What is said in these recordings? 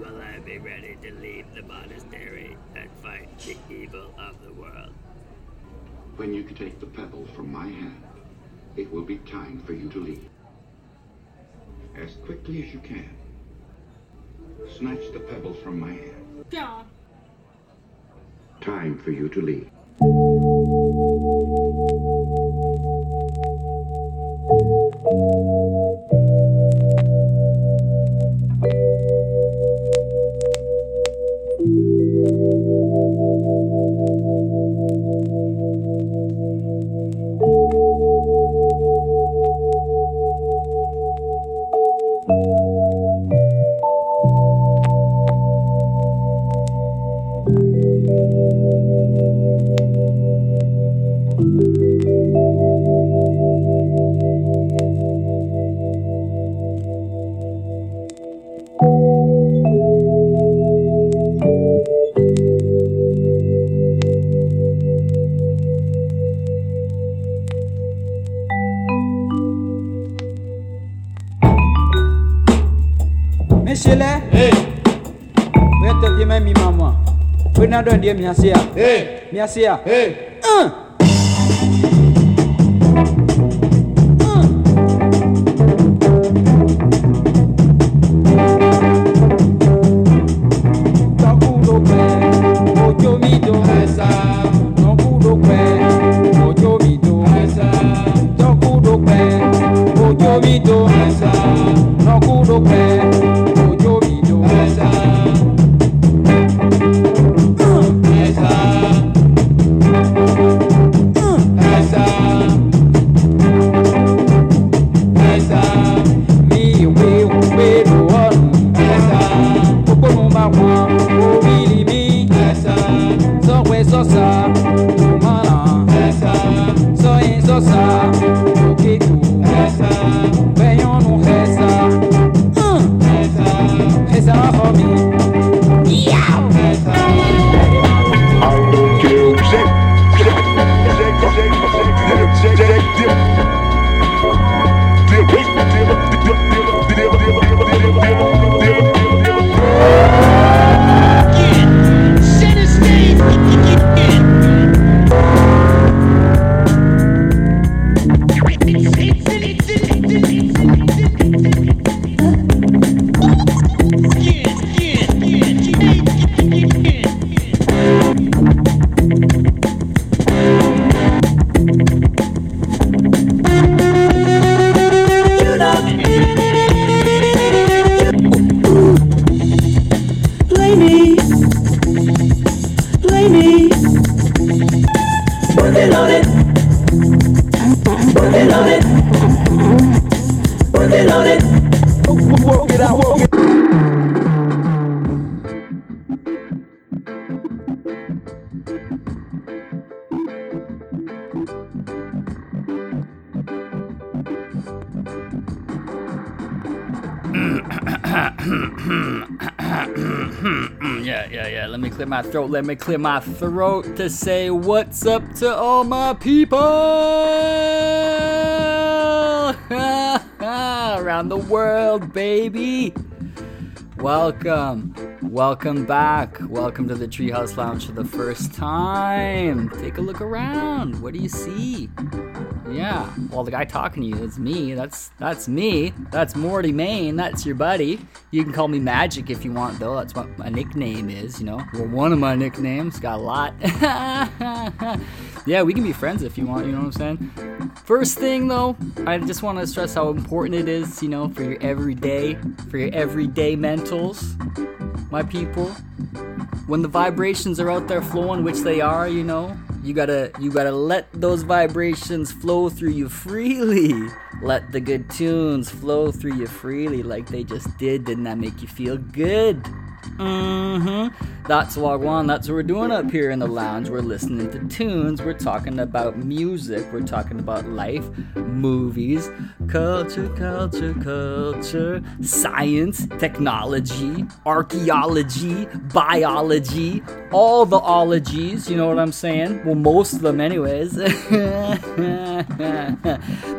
will I be ready to leave the monastery and fight the evil of the world? When you take the pebble from my hand, it will be time for you to leave. As quickly as you can. Snatch the pebble from my hand. Yeah. Time for you to leave. adɔ deɛ miase a miase a. throat. Let me clear my throat to say what's up to all my people around the world, baby. Welcome. Welcome back. Welcome to the Treehouse Lounge for the first time. Take a look around. What do you see? Yeah. Well, the guy talking to you is me. That's that's me. That's Morty Main. That's your buddy. You can call me Magic if you want, though. That's what my nickname is. You know, well, one of my nicknames. Got a lot. yeah, we can be friends if you want. You know what I'm saying? First thing, though, I just want to stress how important it is. You know, for your everyday, for your everyday mentals, my people. When the vibrations are out there flowing, which they are, you know, you gotta you gotta let those vibrations flow through you freely. Let the good tunes flow through you freely like they just did. Didn't that make you feel good? Mm-hmm. That's Wagwan. That's what we're doing up here in the lounge. We're listening to tunes. We're talking about music. We're talking about life, movies, culture, culture, culture, science, technology, archaeology, biology, all the ologies. You know what I'm saying? Well, most of them, anyways.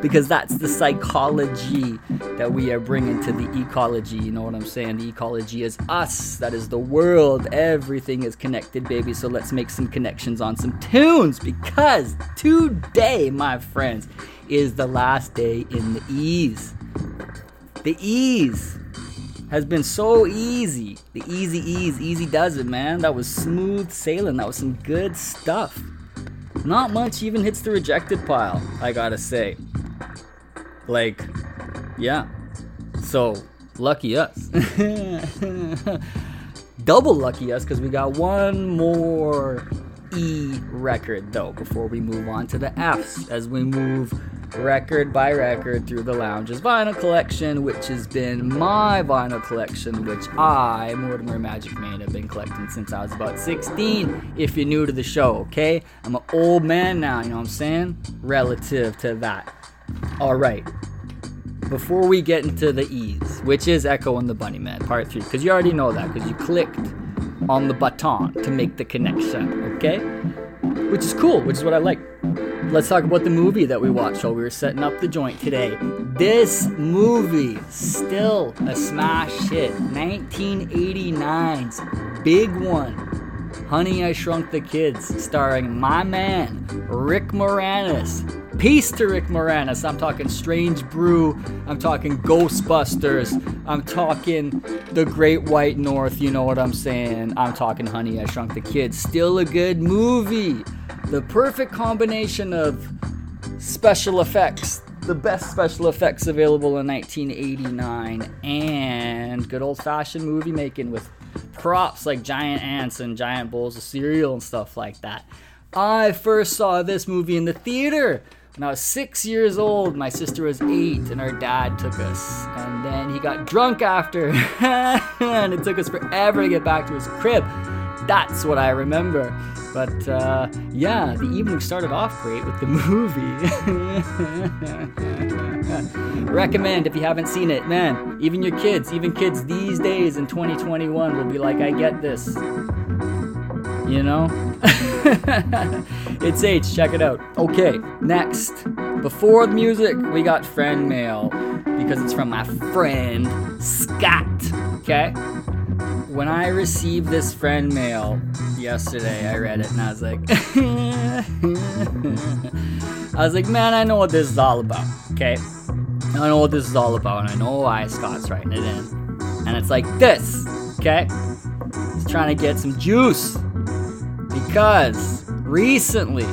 because that's the psychology that we are bringing to the ecology. You know what I'm saying? The ecology is us. That is the world. Is connected, baby. So let's make some connections on some tunes because today, my friends, is the last day in the ease. The ease has been so easy. The easy ease, easy does it, man. That was smooth sailing. That was some good stuff. Not much even hits the rejected pile, I gotta say. Like, yeah. So, lucky us. Double lucky us because we got one more E record though before we move on to the F's as we move record by record through the lounge's vinyl collection, which has been my vinyl collection, which I, Mortimer Magic Man, have been collecting since I was about 16. If you're new to the show, okay? I'm an old man now, you know what I'm saying? Relative to that. All right. Before we get into the E's, which is Echo and the Bunnymen, part three, because you already know that, because you clicked on the button to make the connection, okay? Which is cool, which is what I like. Let's talk about the movie that we watched while we were setting up the joint today. This movie, still a smash hit. 1989's big one. Honey, I Shrunk the Kids, starring my man, Rick Moranis. Peace to Rick Moranis. I'm talking Strange Brew. I'm talking Ghostbusters. I'm talking The Great White North. You know what I'm saying? I'm talking Honey, I Shrunk the Kids. Still a good movie. The perfect combination of special effects. The best special effects available in 1989 and good old fashioned movie making with props like giant ants and giant bowls of cereal and stuff like that. I first saw this movie in the theater when I was six years old. My sister was eight, and our dad took us. And then he got drunk after, and it took us forever to get back to his crib. That's what I remember. But uh, yeah, the evening started off great with the movie. Recommend if you haven't seen it, man. Even your kids, even kids these days in 2021 will be like, I get this. You know? it's H, check it out. Okay, next. Before the music, we got friend mail because it's from my friend Scott. Okay? When I received this friend mail yesterday, I read it and I was like, I was like, man, I know what this is all about. Okay? I know what this is all about, and I know why Scott's writing it in. And it's like this, okay? He's trying to get some juice. Because recently,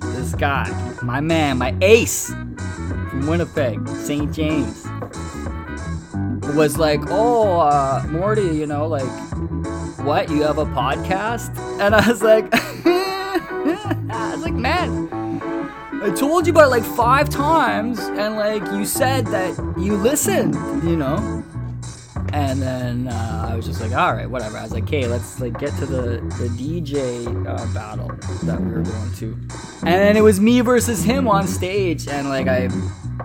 this guy, my man, my ace from Winnipeg, St. James, was like, oh, uh, Morty, you know, like, what? You have a podcast? And I was like, I was like, man, I told you about it like five times, and like you said that you listened, you know. And then uh, I was just like, all right, whatever. I was like, okay, let's like get to the the DJ uh, battle that we were going to. And then it was me versus him on stage, and like I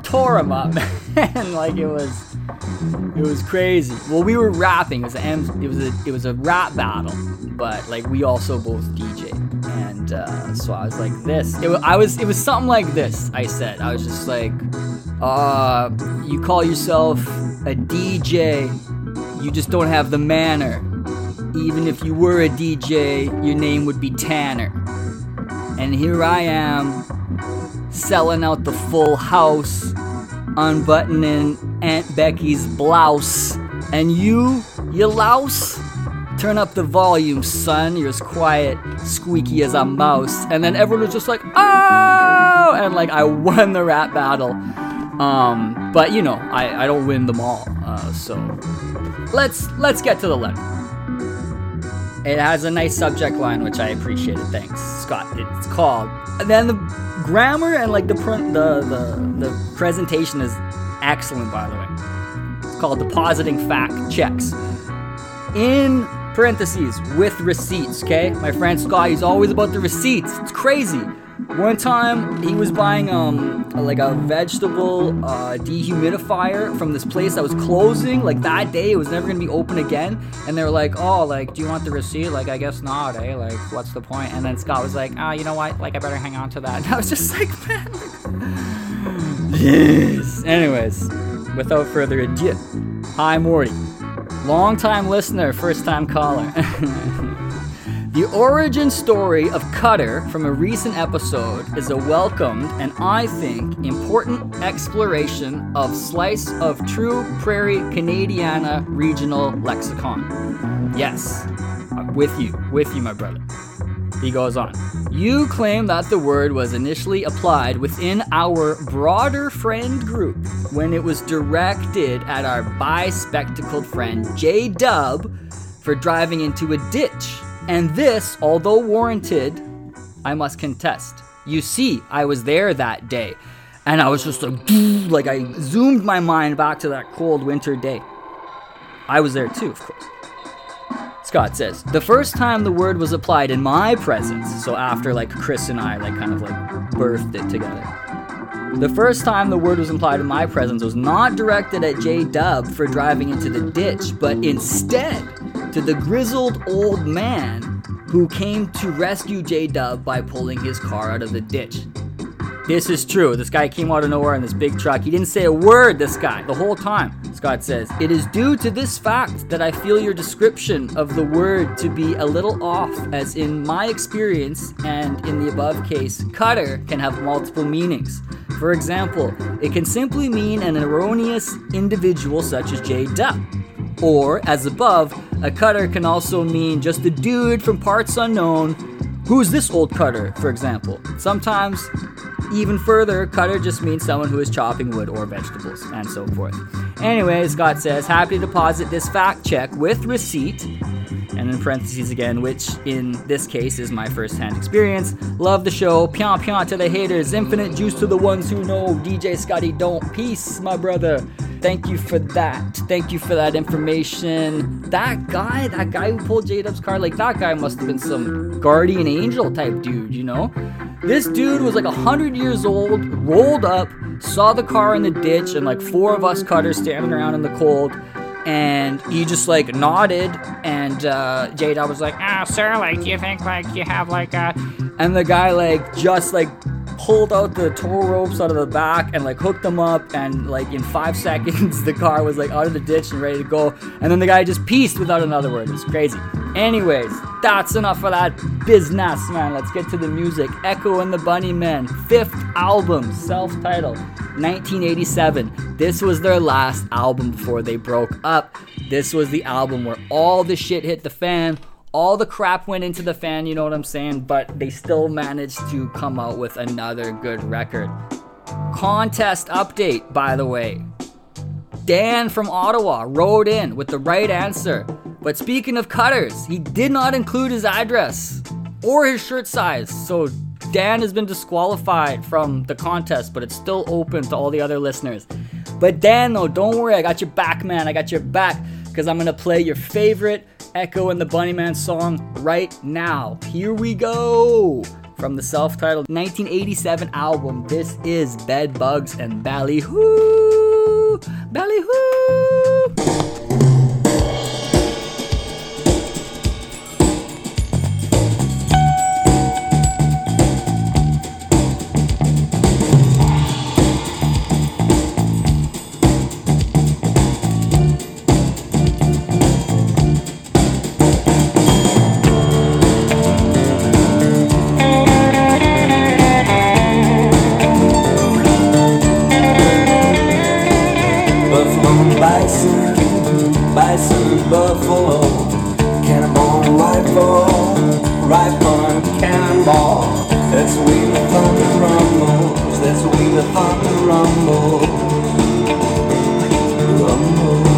tore him up, and like it was it was crazy. Well, we were rapping. It was a it was a it was a rap battle, but like we also both DJ, and uh, so I was like this. It, I was it was something like this. I said I was just like, uh, you call yourself a DJ, you just don't have the manner. Even if you were a DJ, your name would be Tanner. And here I am, selling out the full house, unbuttoning Aunt Becky's blouse. And you, you louse? Turn up the volume, son. You're as quiet, squeaky as a mouse. And then everyone was just like, oh! And like, I won the rap battle. Um, but you know, I, I don't win them all. Uh, so let's let's get to the letter. It has a nice subject line, which I appreciated. Thanks, Scott. It's called. And then the grammar and like the pr- the, the the presentation is excellent, by the way. It's called depositing fact checks. In parentheses with receipts. Okay, my friend Scott, he's always about the receipts. It's crazy. One time he was buying um like a vegetable uh, dehumidifier from this place that was closing. Like that day, it was never gonna be open again. And they were like, "Oh, like, do you want the receipt?" Like, I guess not, eh? Like, what's the point? And then Scott was like, "Ah, you know what? Like, I better hang on to that." And I was just like, "Man." yes. Anyways, without further ado, hi Morty, long time listener, first time caller. The origin story of Cutter from a recent episode is a welcomed and I think important exploration of slice of true prairie Canadiana regional lexicon. Yes, I'm with you, with you, my brother. He goes on. You claim that the word was initially applied within our broader friend group when it was directed at our bi-spectacled friend J Dub for driving into a ditch. And this, although warranted, I must contest. You see, I was there that day, and I was just like, like I zoomed my mind back to that cold winter day. I was there too, of course. Scott says, the first time the word was applied in my presence, so after like Chris and I like kind of like birthed it together. The first time the word was implied in my presence was not directed at J Dub for driving into the ditch, but instead to the grizzled old man who came to rescue J Dub by pulling his car out of the ditch. This is true. This guy came out of nowhere in this big truck. He didn't say a word, this guy, the whole time. Scott says, It is due to this fact that I feel your description of the word to be a little off, as in my experience and in the above case, cutter can have multiple meanings. For example, it can simply mean an erroneous individual such as J Duck. Or, as above, a cutter can also mean just a dude from parts unknown. Who's this old cutter, for example? Sometimes, even further, cutter just means someone who is chopping wood or vegetables, and so forth. Anyway, Scott says, happy to deposit this fact check with receipt, and in parentheses again, which in this case is my first hand experience. Love the show. Pion pion to the haters. Infinite juice to the ones who know. DJ Scotty don't. Peace, my brother. Thank you for that. Thank you for that information. That guy, that guy who pulled J Dub's car, like that guy must have been some guardian angel type dude, you know? This dude was like 100 years old, rolled up, saw the car in the ditch, and like four of us cutters standing around in the cold. And he just like nodded, and uh, J Dub was like, "Ah, sir, like, do you think like you have like a?" And the guy like just like pulled out the tow ropes out of the back and like hooked them up, and like in five seconds the car was like out of the ditch and ready to go. And then the guy just pieced without another word. It's crazy. Anyways, that's enough for that business, man. Let's get to the music. Echo and the Bunny Bunnymen, fifth album, self-titled, 1987. This was their last album before they broke up. This was the album where all the shit hit the fan. All the crap went into the fan, you know what I'm saying? But they still managed to come out with another good record. Contest update, by the way. Dan from Ottawa rode in with the right answer. But speaking of cutters, he did not include his address or his shirt size. So Dan has been disqualified from the contest, but it's still open to all the other listeners. But Dan, though, don't worry, I got your back, man. I got your back because I'm gonna play your favorite Echo and the Bunnymen song right now. Here we go. From the self titled 1987 album, this is Bed Bugs and Ballyhoo! Ballyhoo! Bison buffalo, cannonball rifle, rifle cannonball. That's the the thunder rumbles. That's the the thunder rumbles. Rumble.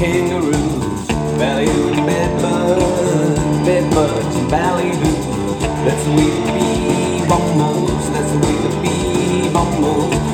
kangaroos, ballyhoo and bedbugs, bedbugs and ballyhoo. That's the way to be, bombos. That's the way to be, bombos.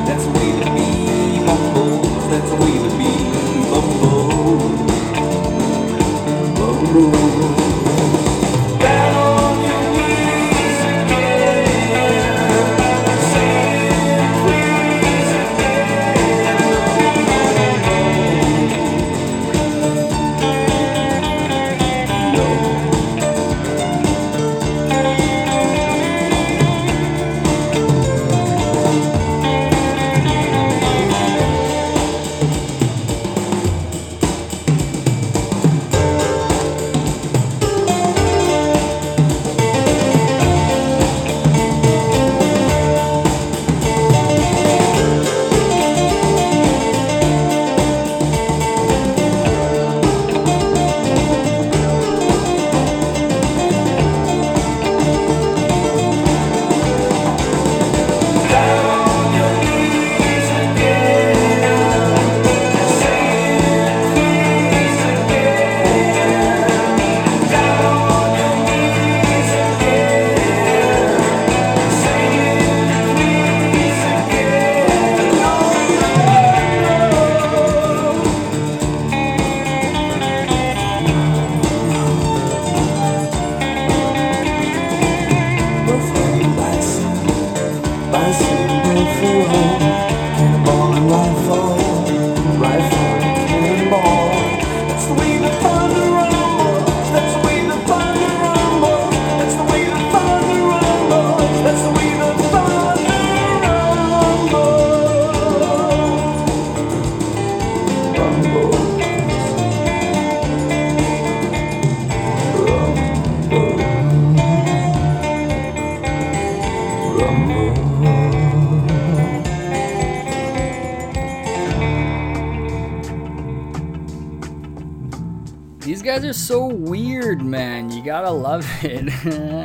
Love it.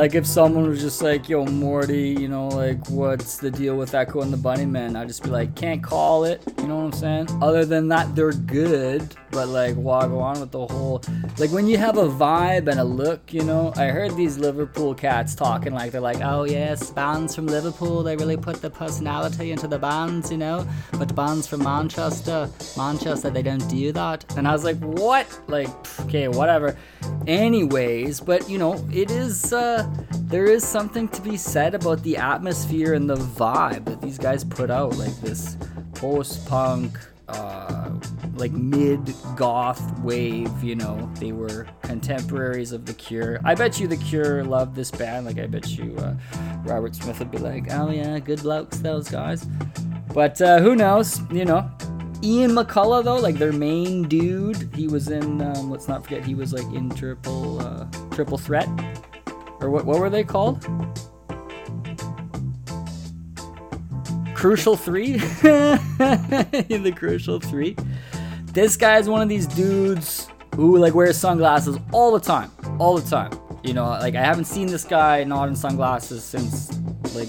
Like if someone was just like, yo, Morty, you know, like what's the deal with Echo and the Bunnymen? I'd just be like, can't call it. You know what I'm saying? Other than that, they're good. But like, why go on with the whole like when you have a vibe and a look, you know? I heard these Liverpool cats talking like they're like, oh yes, bands from Liverpool, they really put the personality into the bands, you know? But bands from Manchester, Manchester, they don't do that. And I was like, what? Like, okay, whatever. Anyways, but you know, it is uh there is something to be said about the atmosphere and the vibe that these guys put out, like this post-punk uh, like mid goth wave, you know. They were contemporaries of The Cure. I bet you The Cure loved this band. Like, I bet you uh, Robert Smith would be like, oh yeah, good blokes, those guys. But uh, who knows, you know. Ian McCulloch, though, like their main dude, he was in, um, let's not forget, he was like in Triple, uh, Triple Threat. Or what, what were they called? Crucial 3? in the Crucial 3. This guy's one of these dudes who like wears sunglasses all the time. All the time. You know, like I haven't seen this guy not in sunglasses since like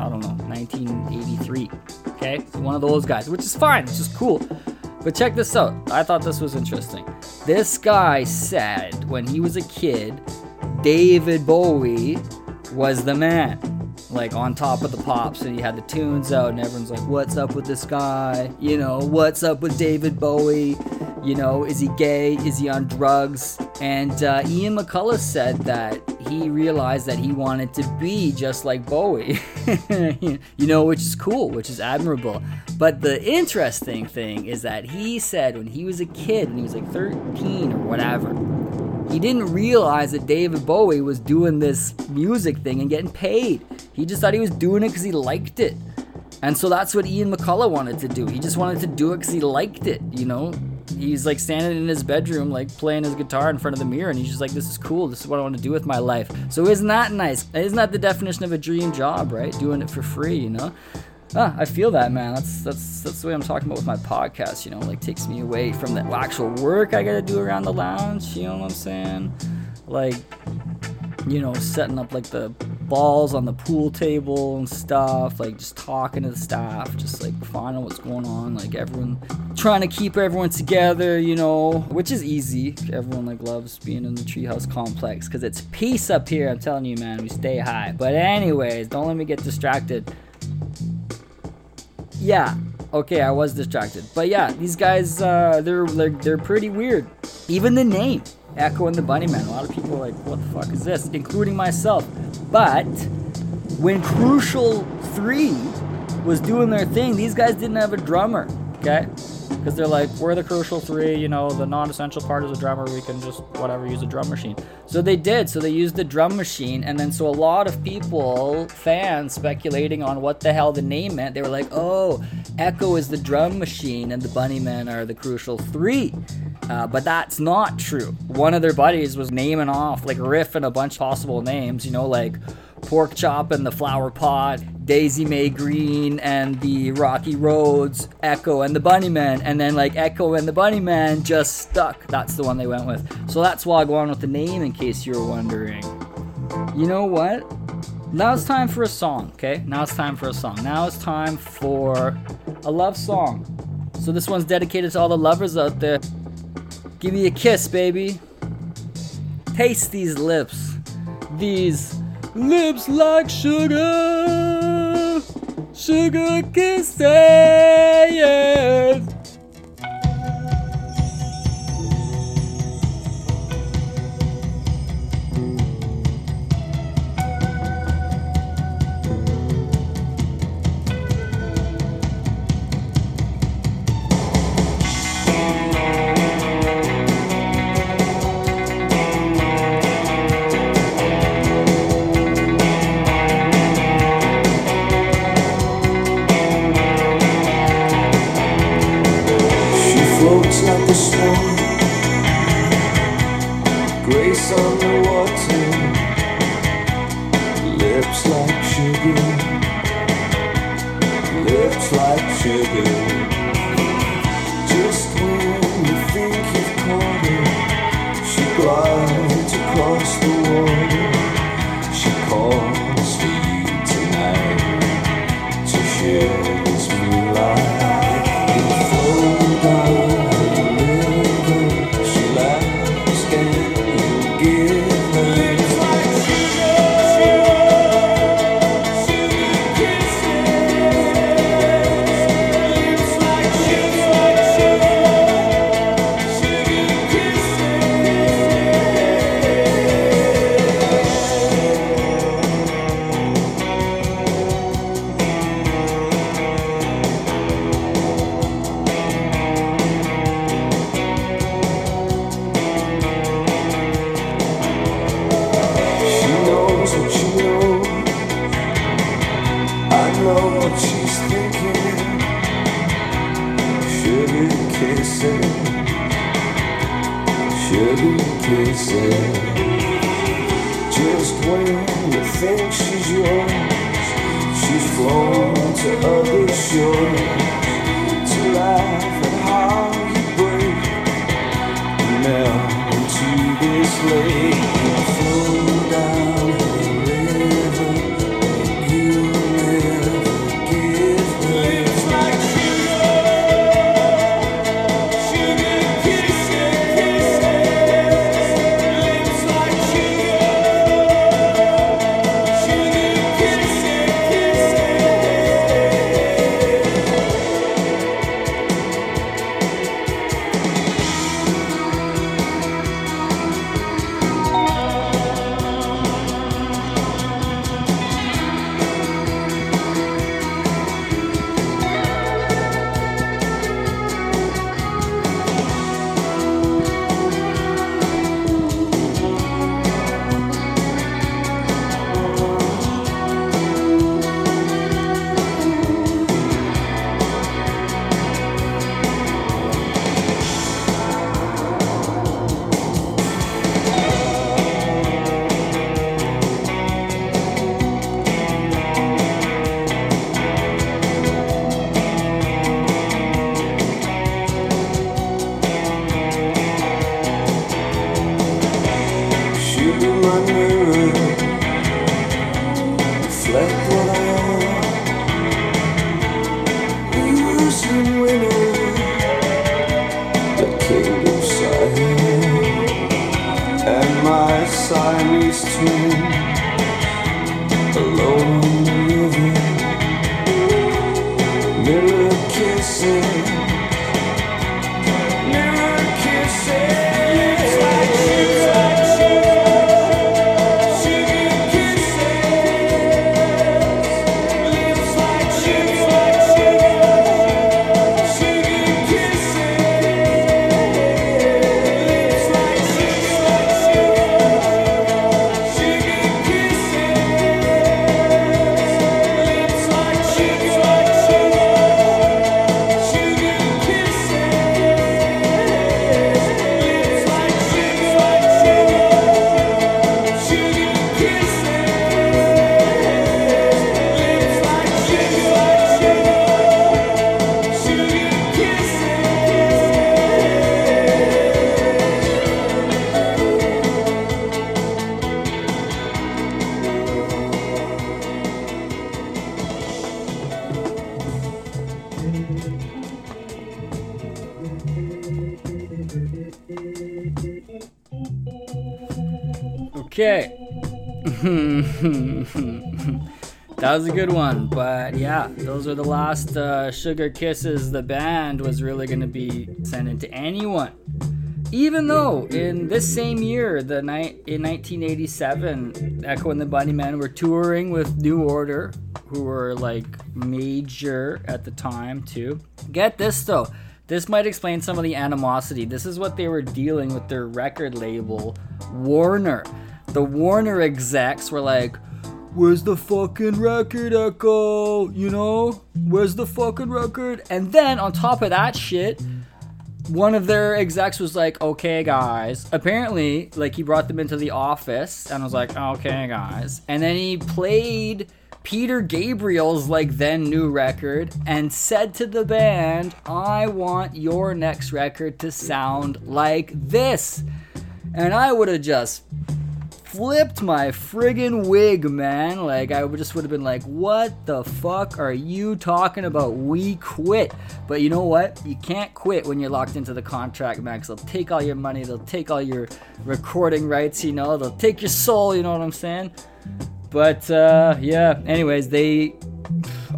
I don't know, 1983. Okay? So one of those guys, which is fine, it's just cool. But check this out. I thought this was interesting. This guy said when he was a kid, David Bowie was the man. Like on top of the pops, and he had the tunes out, and everyone's like, What's up with this guy? You know, what's up with David Bowie? You know, is he gay? Is he on drugs? And uh, Ian McCulloch said that he realized that he wanted to be just like Bowie. you know, which is cool, which is admirable. But the interesting thing is that he said when he was a kid, when he was like 13 or whatever, he didn't realize that David Bowie was doing this music thing and getting paid. He just thought he was doing it because he liked it. And so that's what Ian McCulloch wanted to do. He just wanted to do it because he liked it, you know? He's like standing in his bedroom, like playing his guitar in front of the mirror, and he's just like, This is cool. This is what I want to do with my life. So, isn't that nice? Isn't that the definition of a dream job, right? Doing it for free, you know? Ah, I feel that, man. That's that's that's the way I'm talking about with my podcast. You know, like takes me away from the actual work I gotta do around the lounge. You know what I'm saying? Like, you know, setting up like the balls on the pool table and stuff. Like just talking to the staff, just like finding what's going on. Like everyone trying to keep everyone together, you know, which is easy. Everyone like loves being in the treehouse complex because it's peace up here. I'm telling you, man, we stay high. But anyways, don't let me get distracted. Yeah, okay, I was distracted. But yeah, these guys, uh, they're, they're they're pretty weird. Even the name, Echo and the Bunnymen. A lot of people are like, what the fuck is this? Including myself. But when Crucial 3 was doing their thing, these guys didn't have a drummer, okay? Because they're like, we're the Crucial 3, you know, the non essential part is a drummer, we can just, whatever, use a drum machine. So they did, so they used the drum machine, and then so a lot of people, fans, speculating on what the hell the name meant, they were like, oh, Echo is the drum machine, and the Bunnymen are the Crucial 3. Uh, but that's not true. One of their buddies was naming off, like riffing a bunch of possible names, you know, like Pork Chop and the Flower Pot, Daisy May Green and the Rocky Roads, Echo and the Bunnymen, and then like Echo and the Bunnymen just stuck. That's the one they went with. So that's why I go on with the name in case you were wondering. You know what? Now it's time for a song, okay? Now it's time for a song. Now it's time for a love song. So this one's dedicated to all the lovers out there. Give me a kiss, baby. Taste these lips. These lips like sugar. Sugar kisses. To share to other shores to laugh at how you break. Melt into this lake was a good one, but yeah, those are the last uh, Sugar Kisses the band was really going to be sending to anyone. Even though in this same year, the night in 1987, Echo and the Bunnymen were touring with New Order, who were like major at the time too. Get this though, this might explain some of the animosity. This is what they were dealing with their record label, Warner. The Warner execs were like, Where's the fucking record, Echo? You know? Where's the fucking record? And then on top of that shit, one of their execs was like, okay, guys. Apparently, like, he brought them into the office and I was like, okay, guys. And then he played Peter Gabriel's, like, then new record and said to the band, I want your next record to sound like this. And I would have just flipped my friggin' wig, man. Like, I just would have been like, what the fuck are you talking about? We quit. But you know what? You can't quit when you're locked into the contract, man, they'll take all your money, they'll take all your recording rights, you know, they'll take your soul, you know what I'm saying? But, uh, yeah, anyways, they.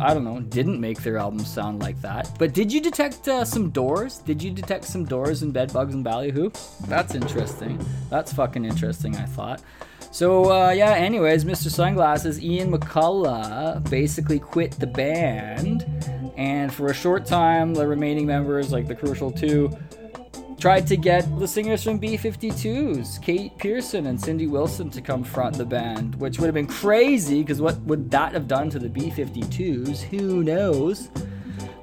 I don't know, didn't make their album sound like that. But did you detect uh, some doors? Did you detect some doors and Bedbugs and Ballyhoo? That's interesting. That's fucking interesting, I thought. So, uh, yeah, anyways, Mr. Sunglasses, Ian McCulloch basically quit the band. And for a short time, the remaining members, like the Crucial Two, tried to get the singers from B52s, Kate Pierson and Cindy Wilson, to come front the band, which would have been crazy because what would that have done to the B52s? Who knows?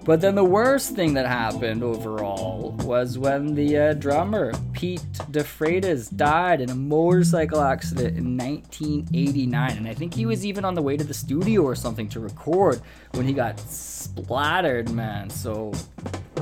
But then the worst thing that happened overall was when the uh, drummer, Pete DeFreitas, died in a motorcycle accident in 1989. And I think he was even on the way to the studio or something to record when he got splattered, man. So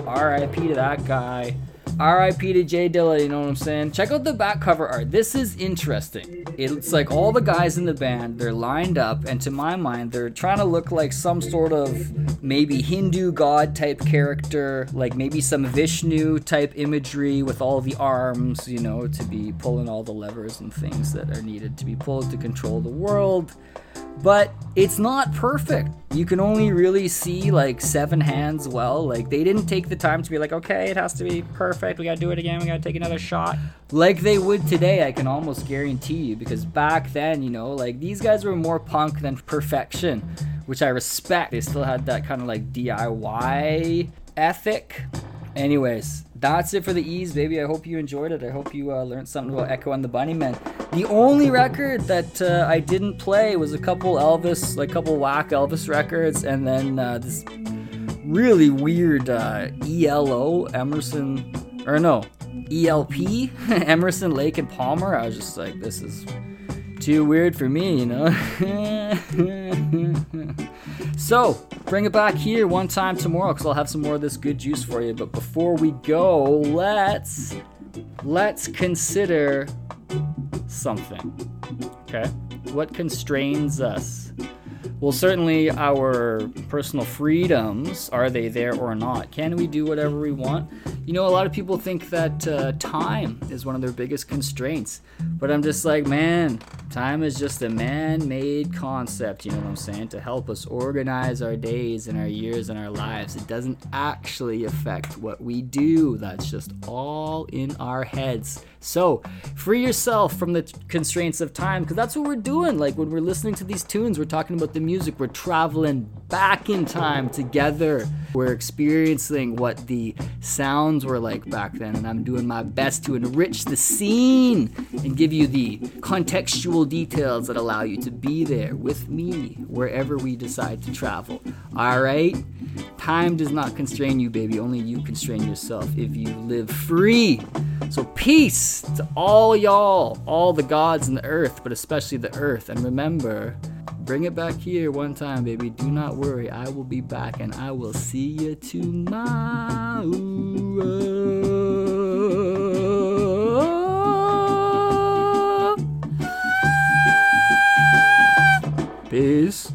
RIP to that guy. RIP to Jay Dilla, you know what I'm saying? Check out the back cover art. This is interesting. It's like all the guys in the band, they're lined up, and to my mind, they're trying to look like some sort of maybe Hindu god type character, like maybe some Vishnu type imagery with all the arms, you know, to be pulling all the levers and things that are needed to be pulled to control the world but it's not perfect. You can only really see like seven hands well. Like they didn't take the time to be like, okay, it has to be perfect. We gotta do it again. We gotta take another shot. Like they would today, I can almost guarantee you, because back then, you know, like these guys were more punk than perfection, which I respect. They still had that kind of like DIY ethic. Anyways, that's it for the E's, baby. I hope you enjoyed it. I hope you uh, learned something about Echo and the Bunnymen. The only record that uh, I didn't play was a couple Elvis, like a couple whack Elvis records, and then uh, this really weird uh, ELO Emerson, or no, ELP Emerson Lake and Palmer. I was just like, this is too weird for me, you know. so bring it back here one time tomorrow, because I'll have some more of this good juice for you. But before we go, let's let's consider something. Okay, what constrains us? Well, certainly our personal freedoms are they there or not? Can we do whatever we want? You know, a lot of people think that uh, time is one of their biggest constraints, but I'm just like, man, time is just a man made concept, you know what I'm saying, to help us organize our days and our years and our lives. It doesn't actually affect what we do, that's just all in our heads. So, free yourself from the constraints of time because that's what we're doing. Like when we're listening to these tunes, we're talking about the music, we're traveling back in time together. We're experiencing what the sounds were like back then, and I'm doing my best to enrich the scene and give you the contextual details that allow you to be there with me wherever we decide to travel. All right? Time does not constrain you, baby. Only you constrain yourself if you live free. So, peace to all y'all, all the gods in the earth, but especially the earth. And remember, bring it back here one time, baby. Do not worry. I will be back and I will see you tomorrow. Peace.